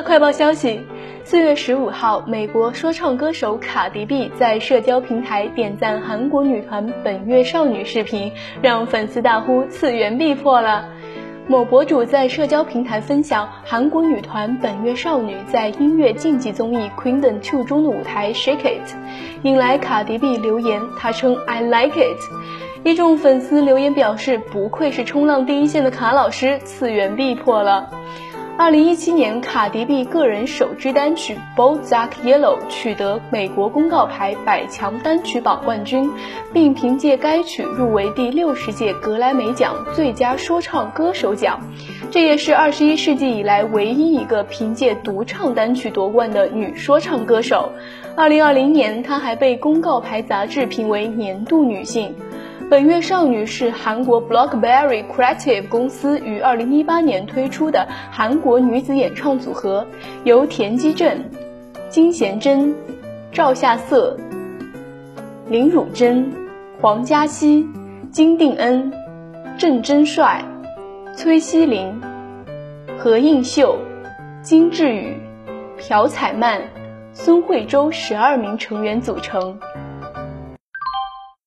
快报消息：四月十五号，美国说唱歌手卡迪 B 在社交平台点赞韩国女团本月少女视频，让粉丝大呼次元壁破了。某博主在社交平台分享韩国女团本月少女在音乐竞技综艺《Queendom 2》中的舞台 Shake It，引来卡迪 B 留言，他称 I like it。一众粉丝留言表示，不愧是冲浪第一线的卡老师，次元壁破了。二零一七年，卡迪 B 个人首支单曲《Bold Dark Yellow》取得美国公告牌百强单曲榜冠军，并凭借该曲入围第六十届格莱美奖最佳说唱歌手奖。这也是二十一世纪以来唯一一个凭借独唱单曲夺冠的女说唱歌手。二零二零年，她还被公告牌杂志评为年度女性。本月少女是韩国 Blockberry Creative 公司于二零一八年推出的韩国女子演唱组合，由田基正、金贤珍、赵夏瑟、林汝珍、黄嘉熙、金定恩、郑真帅、崔熙林、何应秀、金智宇、朴彩曼、孙慧洲十二名成员组成。